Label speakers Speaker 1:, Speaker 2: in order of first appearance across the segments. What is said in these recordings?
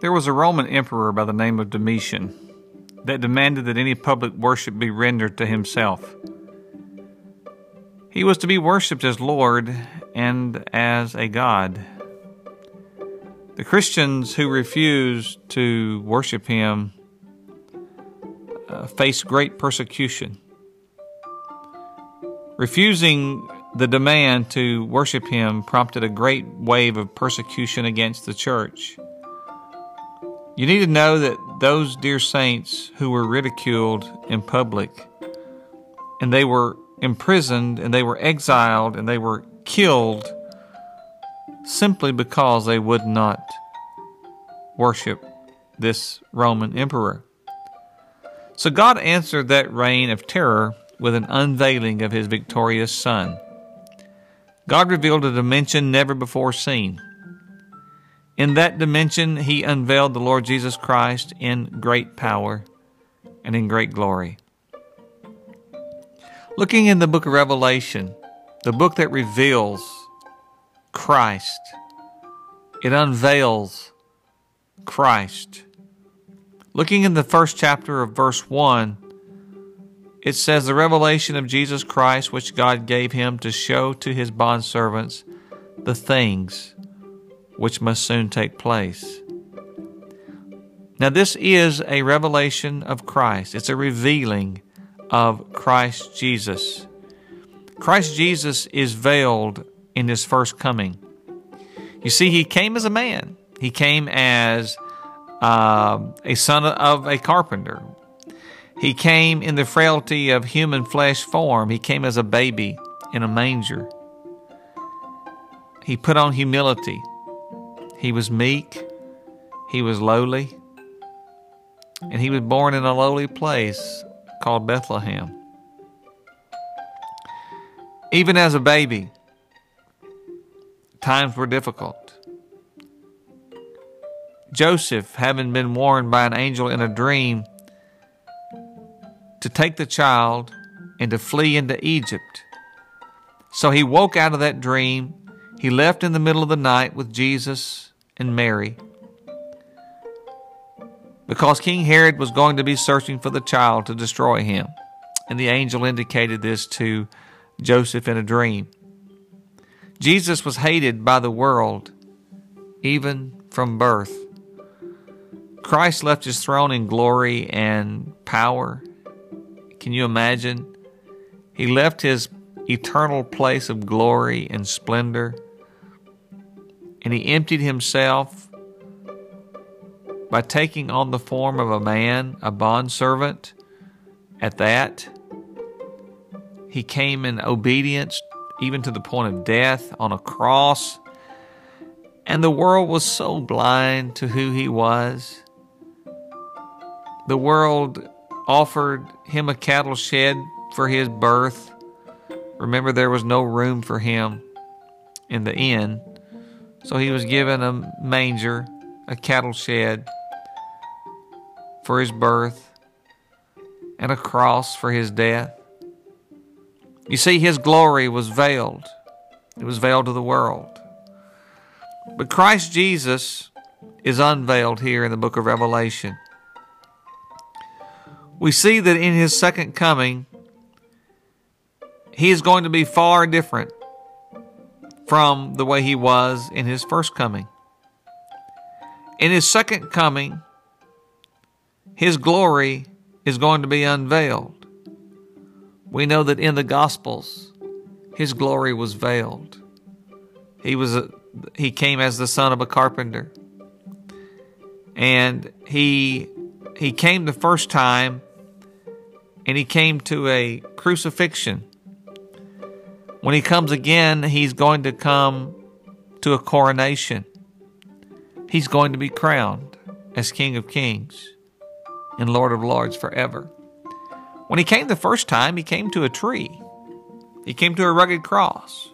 Speaker 1: There was a Roman emperor by the name of Domitian that demanded that any public worship be rendered to himself. He was to be worshipped as Lord and as a God. The Christians who refused to worship him uh, faced great persecution. Refusing the demand to worship him prompted a great wave of persecution against the church. You need to know that those dear saints who were ridiculed in public and they were imprisoned and they were exiled and they were killed simply because they would not worship this Roman emperor. So God answered that reign of terror with an unveiling of his victorious Son. God revealed a dimension never before seen. In that dimension, he unveiled the Lord Jesus Christ in great power and in great glory. Looking in the book of Revelation, the book that reveals Christ, it unveils Christ. Looking in the first chapter of verse 1, it says, The revelation of Jesus Christ, which God gave him to show to his bondservants the things which must soon take place. Now, this is a revelation of Christ, it's a revealing of Christ Jesus. Christ Jesus is veiled in his first coming. You see, he came as a man, he came as uh, a son of a carpenter. He came in the frailty of human flesh form. He came as a baby in a manger. He put on humility. He was meek, he was lowly, and he was born in a lowly place called Bethlehem. Even as a baby, times were difficult. Joseph, having been warned by an angel in a dream to take the child and to flee into Egypt. So he woke out of that dream. He left in the middle of the night with Jesus and Mary. Because King Herod was going to be searching for the child to destroy him. And the angel indicated this to Joseph in a dream. Jesus was hated by the world, even from birth. Christ left his throne in glory and power. Can you imagine? He left his eternal place of glory and splendor and he emptied himself by taking on the form of a man, a bondservant. At that, he came in obedience even to the point of death on a cross. And the world was so blind to who he was. The world offered him a cattle shed for his birth. Remember, there was no room for him in the inn. So he was given a manger, a cattle shed for his birth, and a cross for his death. You see, his glory was veiled, it was veiled to the world. But Christ Jesus is unveiled here in the book of Revelation. We see that in his second coming, he is going to be far different from the way he was in his first coming. In his second coming, his glory is going to be unveiled. We know that in the Gospels, his glory was veiled. He was a, he came as the son of a carpenter. And he he came the first time and he came to a crucifixion when he comes again, he's going to come to a coronation. He's going to be crowned as King of Kings and Lord of Lords forever. When he came the first time, he came to a tree, he came to a rugged cross.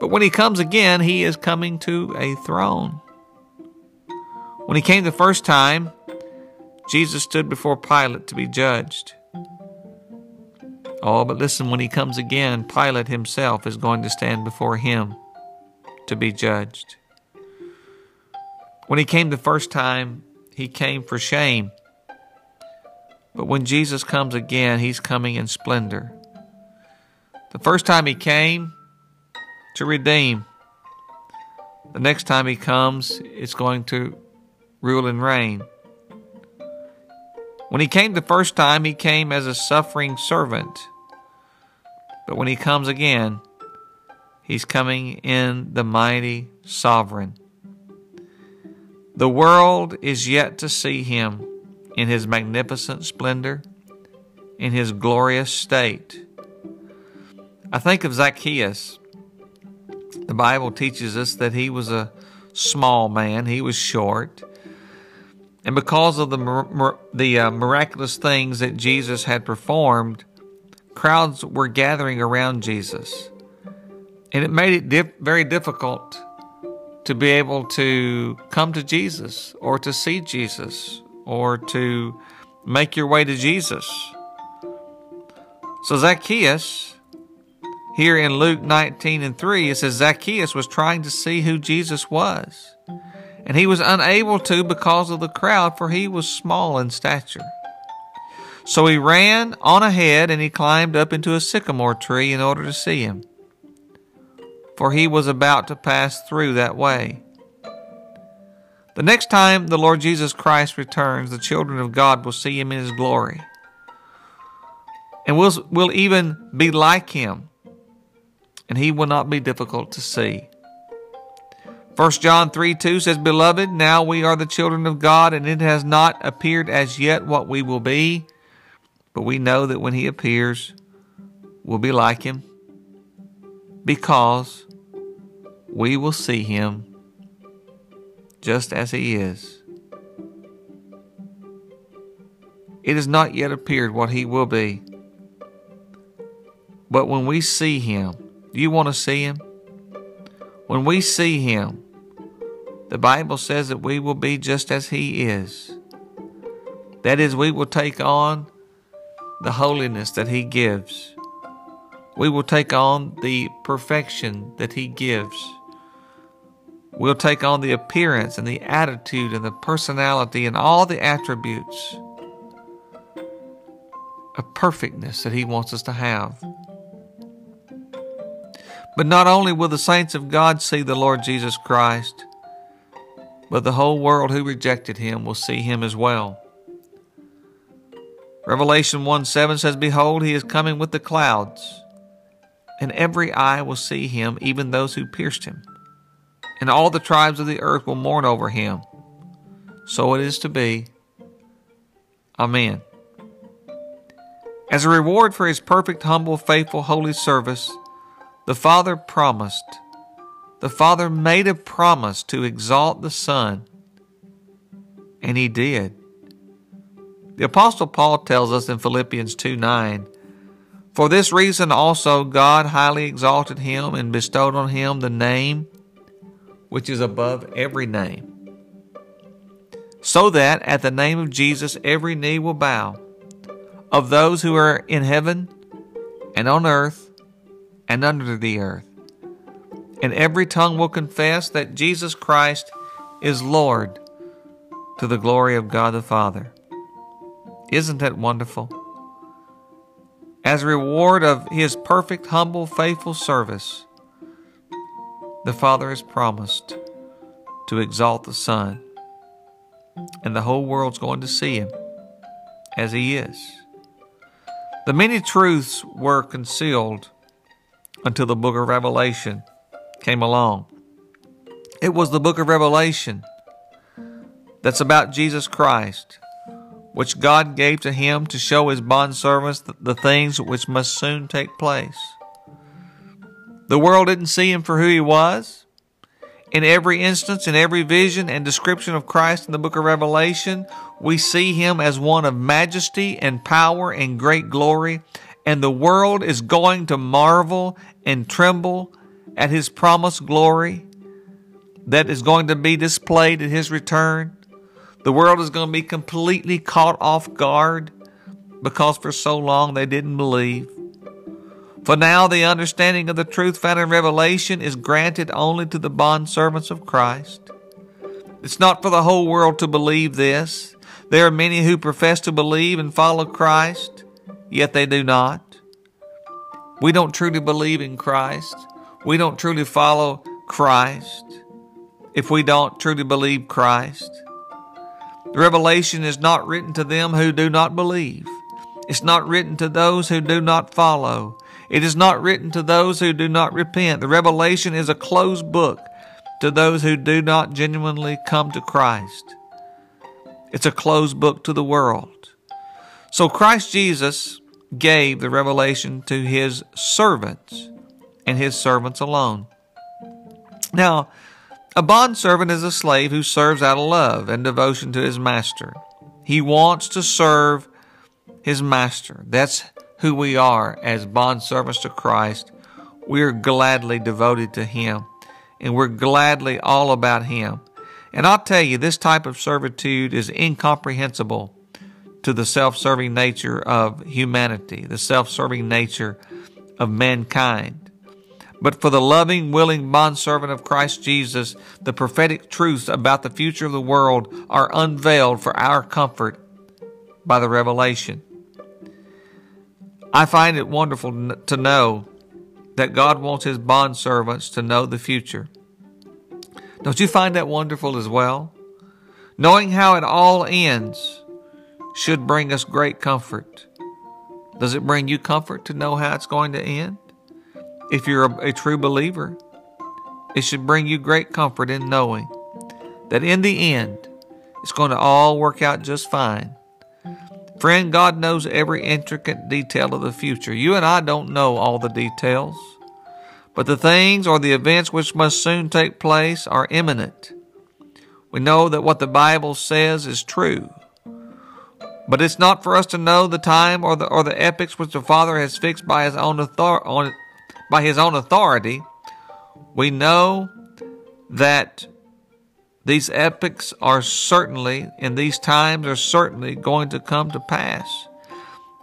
Speaker 1: But when he comes again, he is coming to a throne. When he came the first time, Jesus stood before Pilate to be judged. Oh, but listen, when he comes again, Pilate himself is going to stand before him to be judged. When he came the first time, he came for shame. But when Jesus comes again, he's coming in splendor. The first time he came to redeem. The next time he comes, it's going to rule and reign. When he came the first time, he came as a suffering servant. But when he comes again, he's coming in the mighty sovereign. The world is yet to see him in his magnificent splendor, in his glorious state. I think of Zacchaeus. The Bible teaches us that he was a small man, he was short. And because of the, the uh, miraculous things that Jesus had performed, crowds were gathering around Jesus. And it made it dip, very difficult to be able to come to Jesus or to see Jesus or to make your way to Jesus. So, Zacchaeus, here in Luke 19 and 3, it says Zacchaeus was trying to see who Jesus was. And he was unable to because of the crowd, for he was small in stature. So he ran on ahead and he climbed up into a sycamore tree in order to see him, for he was about to pass through that way. The next time the Lord Jesus Christ returns, the children of God will see him in his glory. And we'll, we'll even be like him, and he will not be difficult to see. 1 John 3 2 says, Beloved, now we are the children of God, and it has not appeared as yet what we will be, but we know that when he appears, we'll be like him, because we will see him just as he is. It has not yet appeared what he will be. But when we see him, do you want to see him? When we see him, the Bible says that we will be just as he is. That is, we will take on the holiness that he gives. We will take on the perfection that he gives. We'll take on the appearance and the attitude and the personality and all the attributes of perfectness that He wants us to have. But not only will the saints of God see the Lord Jesus Christ, but the whole world who rejected Him will see Him as well. Revelation 1 7 says, Behold, He is coming with the clouds, and every eye will see Him, even those who pierced Him and all the tribes of the earth will mourn over him. So it is to be. Amen. As a reward for his perfect, humble, faithful, holy service, the Father promised, the Father made a promise to exalt the Son, and he did. The Apostle Paul tells us in Philippians 2 9, For this reason also God highly exalted him and bestowed on him the name which is above every name, so that at the name of Jesus every knee will bow, of those who are in heaven and on earth and under the earth, and every tongue will confess that Jesus Christ is Lord to the glory of God the Father. Isn't that wonderful? As a reward of his perfect, humble, faithful service, the Father has promised to exalt the Son, and the whole world's going to see him as he is. The many truths were concealed until the book of Revelation came along. It was the book of Revelation that's about Jesus Christ, which God gave to him to show his bondservants the things which must soon take place. The world didn't see him for who he was. In every instance, in every vision and description of Christ in the book of Revelation, we see him as one of majesty and power and great glory, and the world is going to marvel and tremble at his promised glory that is going to be displayed at his return. The world is going to be completely caught off guard because for so long they didn't believe. For now the understanding of the truth found in Revelation is granted only to the bondservants of Christ. It's not for the whole world to believe this. There are many who profess to believe and follow Christ, yet they do not. We don't truly believe in Christ. We don't truly follow Christ if we don't truly believe Christ. The revelation is not written to them who do not believe. It's not written to those who do not follow. It is not written to those who do not repent. The revelation is a closed book to those who do not genuinely come to Christ. It's a closed book to the world. So Christ Jesus gave the revelation to his servants and his servants alone. Now, a bondservant is a slave who serves out of love and devotion to his master. He wants to serve his master. That's who we are as bondservants to Christ. We're gladly devoted to him and we're gladly all about him. And I'll tell you, this type of servitude is incomprehensible to the self serving nature of humanity, the self serving nature of mankind. But for the loving, willing bondservant of Christ Jesus, the prophetic truths about the future of the world are unveiled for our comfort by the revelation. I find it wonderful to know that God wants his bondservants to know the future. Don't you find that wonderful as well? Knowing how it all ends should bring us great comfort. Does it bring you comfort to know how it's going to end? If you're a, a true believer, it should bring you great comfort in knowing that in the end, it's going to all work out just fine. Friend, God knows every intricate detail of the future. You and I don't know all the details, but the things or the events which must soon take place are imminent. We know that what the Bible says is true. But it's not for us to know the time or the or the epochs which the Father has fixed by his own author- on, by his own authority, we know that these epochs are certainly, in these times, are certainly going to come to pass.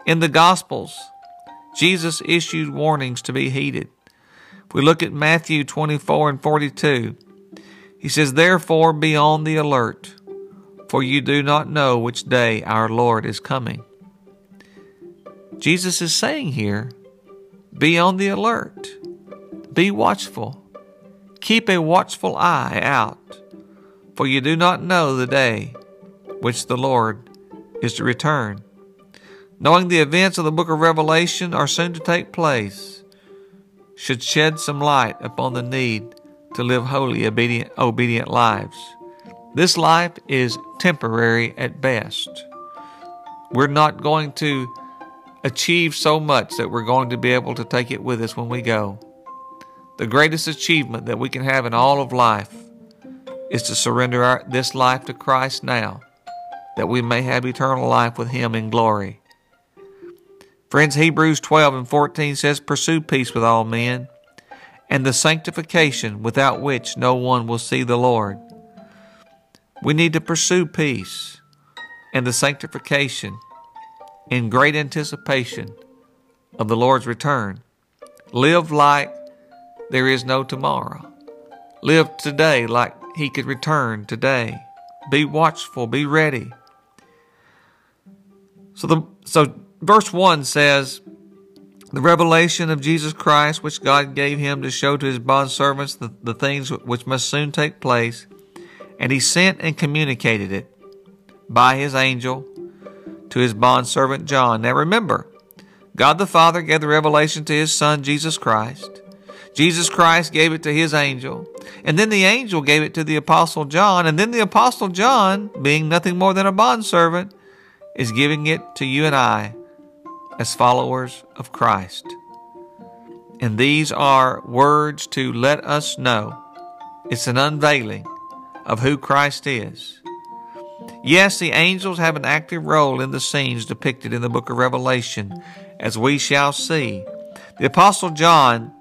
Speaker 1: In the Gospels, Jesus issued warnings to be heeded. If we look at Matthew 24 and 42, he says, Therefore be on the alert, for you do not know which day our Lord is coming. Jesus is saying here, be on the alert. Be watchful. Keep a watchful eye out, for you do not know the day which the Lord is to return. Knowing the events of the book of Revelation are soon to take place should shed some light upon the need to live holy, obedient, obedient lives. This life is temporary at best. We're not going to achieved so much that we're going to be able to take it with us when we go. The greatest achievement that we can have in all of life is to surrender our, this life to Christ now, that we may have eternal life with Him in glory. Friends, Hebrews 12 and 14 says, Pursue peace with all men, and the sanctification without which no one will see the Lord. We need to pursue peace and the sanctification in great anticipation of the Lord's return. Live like there is no tomorrow. Live today like He could return today. Be watchful, be ready. So the so verse 1 says the revelation of Jesus Christ which God gave him to show to his bondservants the, the things which must soon take place, and he sent and communicated it by his angel to his bondservant John. Now remember, God the Father gave the revelation to his Son, Jesus Christ. Jesus Christ gave it to his angel. And then the angel gave it to the Apostle John. And then the Apostle John, being nothing more than a bondservant, is giving it to you and I as followers of Christ. And these are words to let us know it's an unveiling of who Christ is. Yes, the angels have an active role in the scenes depicted in the book of Revelation, as we shall see. The Apostle John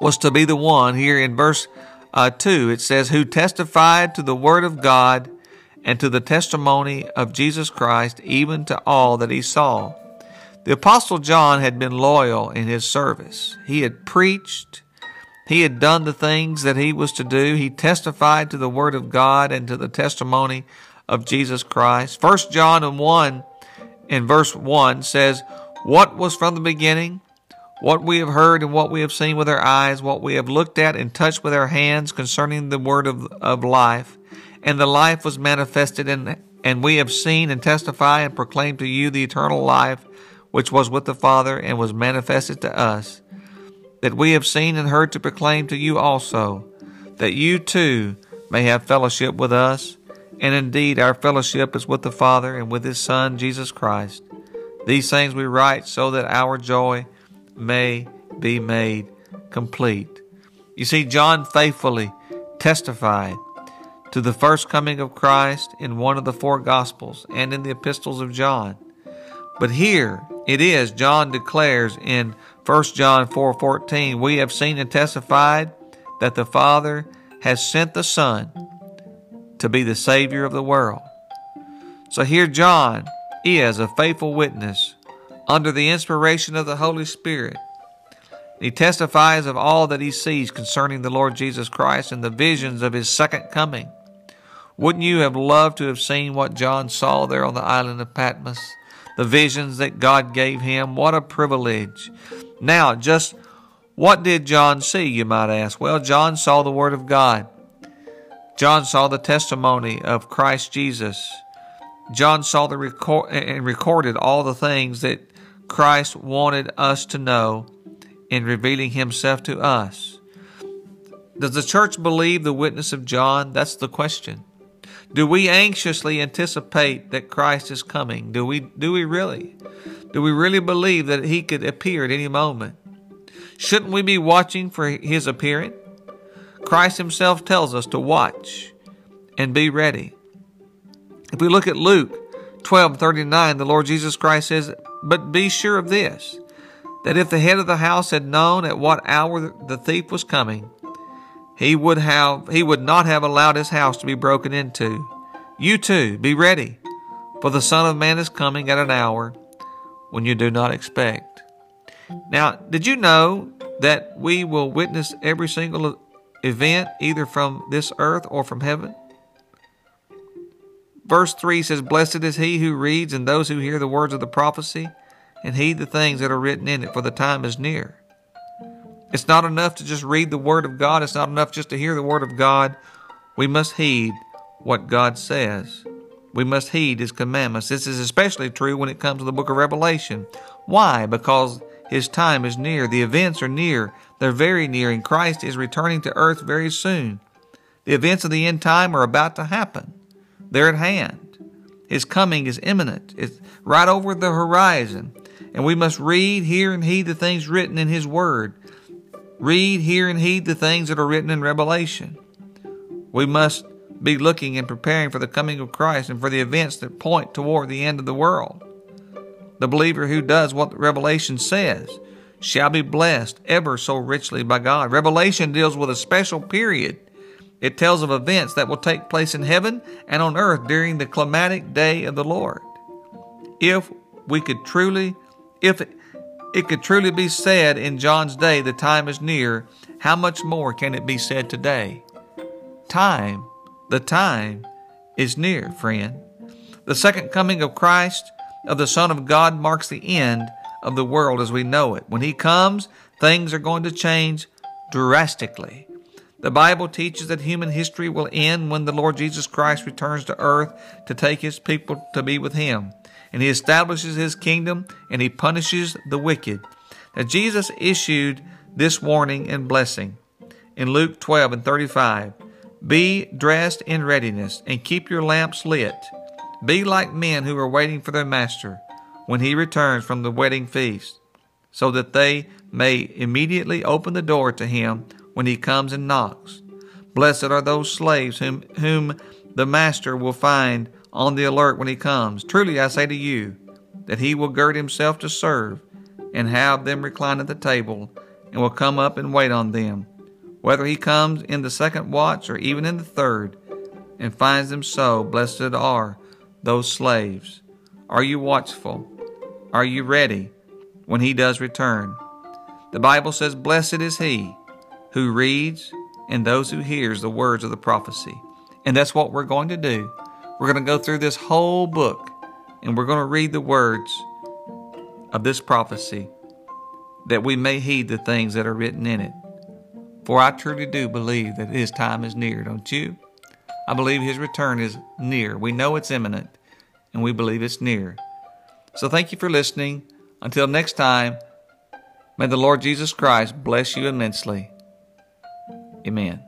Speaker 1: was to be the one here in verse uh, 2. It says, Who testified to the word of God and to the testimony of Jesus Christ, even to all that he saw. The Apostle John had been loyal in his service. He had preached, He had done the things that he was to do. He testified to the word of God and to the testimony of Jesus Christ. First John 1 in verse 1 says, What was from the beginning, what we have heard and what we have seen with our eyes, what we have looked at and touched with our hands concerning the word of, of life. And the life was manifested, in, and we have seen and testify and proclaim to you the eternal life which was with the Father and was manifested to us, that we have seen and heard to proclaim to you also, that you too may have fellowship with us. And indeed, our fellowship is with the Father and with His Son, Jesus Christ. These things we write so that our joy may be made complete. You see, John faithfully testified to the first coming of Christ in one of the four Gospels and in the epistles of John. But here it is, John declares in 1 John 4:14, we have seen and testified that the Father has sent the Son to be the Savior of the world. So here John is a faithful witness under the inspiration of the Holy Spirit. He testifies of all that he sees concerning the Lord Jesus Christ and the visions of his second coming. Wouldn't you have loved to have seen what John saw there on the island of Patmos? The visions that God gave him. What a privilege. Now, just what did John see, you might ask? Well, John saw the Word of God. John saw the testimony of Christ Jesus. John saw the record and recorded all the things that Christ wanted us to know in revealing himself to us. Does the church believe the witness of John? That's the question. Do we anxiously anticipate that Christ is coming? Do we do we really? Do we really believe that he could appear at any moment? Shouldn't we be watching for his appearing? Christ himself tells us to watch and be ready. If we look at Luke 12:39, the Lord Jesus Christ says, "But be sure of this, that if the head of the house had known at what hour the thief was coming, he would have he would not have allowed his house to be broken into. You too, be ready, for the Son of Man is coming at an hour when you do not expect." Now, did you know that we will witness every single event either from this earth or from heaven? Verse 3 says, Blessed is he who reads and those who hear the words of the prophecy and heed the things that are written in it, for the time is near. It's not enough to just read the Word of God. It's not enough just to hear the Word of God. We must heed what God says. We must heed His commandments. This is especially true when it comes to the book of Revelation. Why? Because His time is near. The events are near. They're very near, and Christ is returning to earth very soon. The events of the end time are about to happen. They're at hand. His coming is imminent. It's right over the horizon. And we must read, hear, and heed the things written in His Word. Read, hear, and heed the things that are written in Revelation. We must be looking and preparing for the coming of Christ and for the events that point toward the end of the world. The believer who does what Revelation says shall be blessed ever so richly by God. Revelation deals with a special period it tells of events that will take place in heaven and on earth during the climatic day of the Lord. If we could truly, if it could truly be said in John's day, the time is near, how much more can it be said today? Time, the time is near, friend. The second coming of Christ, of the Son of God, marks the end of the world as we know it. When He comes, things are going to change drastically. The Bible teaches that human history will end when the Lord Jesus Christ returns to earth to take his people to be with him. And he establishes his kingdom and he punishes the wicked. Now, Jesus issued this warning and blessing in Luke 12 and 35 Be dressed in readiness and keep your lamps lit. Be like men who are waiting for their master when he returns from the wedding feast, so that they may immediately open the door to him when he comes and knocks. Blessed are those slaves whom, whom the master will find on the alert when he comes. Truly I say to you, that he will gird himself to serve, and have them recline at the table, and will come up and wait on them, whether he comes in the second watch or even in the third, and finds them so. Blessed are those slaves. Are you watchful? Are you ready when he does return? The Bible says, Blessed is he who reads and those who hears the words of the prophecy. And that's what we're going to do. We're going to go through this whole book and we're going to read the words of this prophecy that we may heed the things that are written in it. For I truly do believe that his time is near, don't you? I believe his return is near. We know it's imminent, and we believe it's near. So thank you for listening. Until next time, may the Lord Jesus Christ bless you immensely. Amen.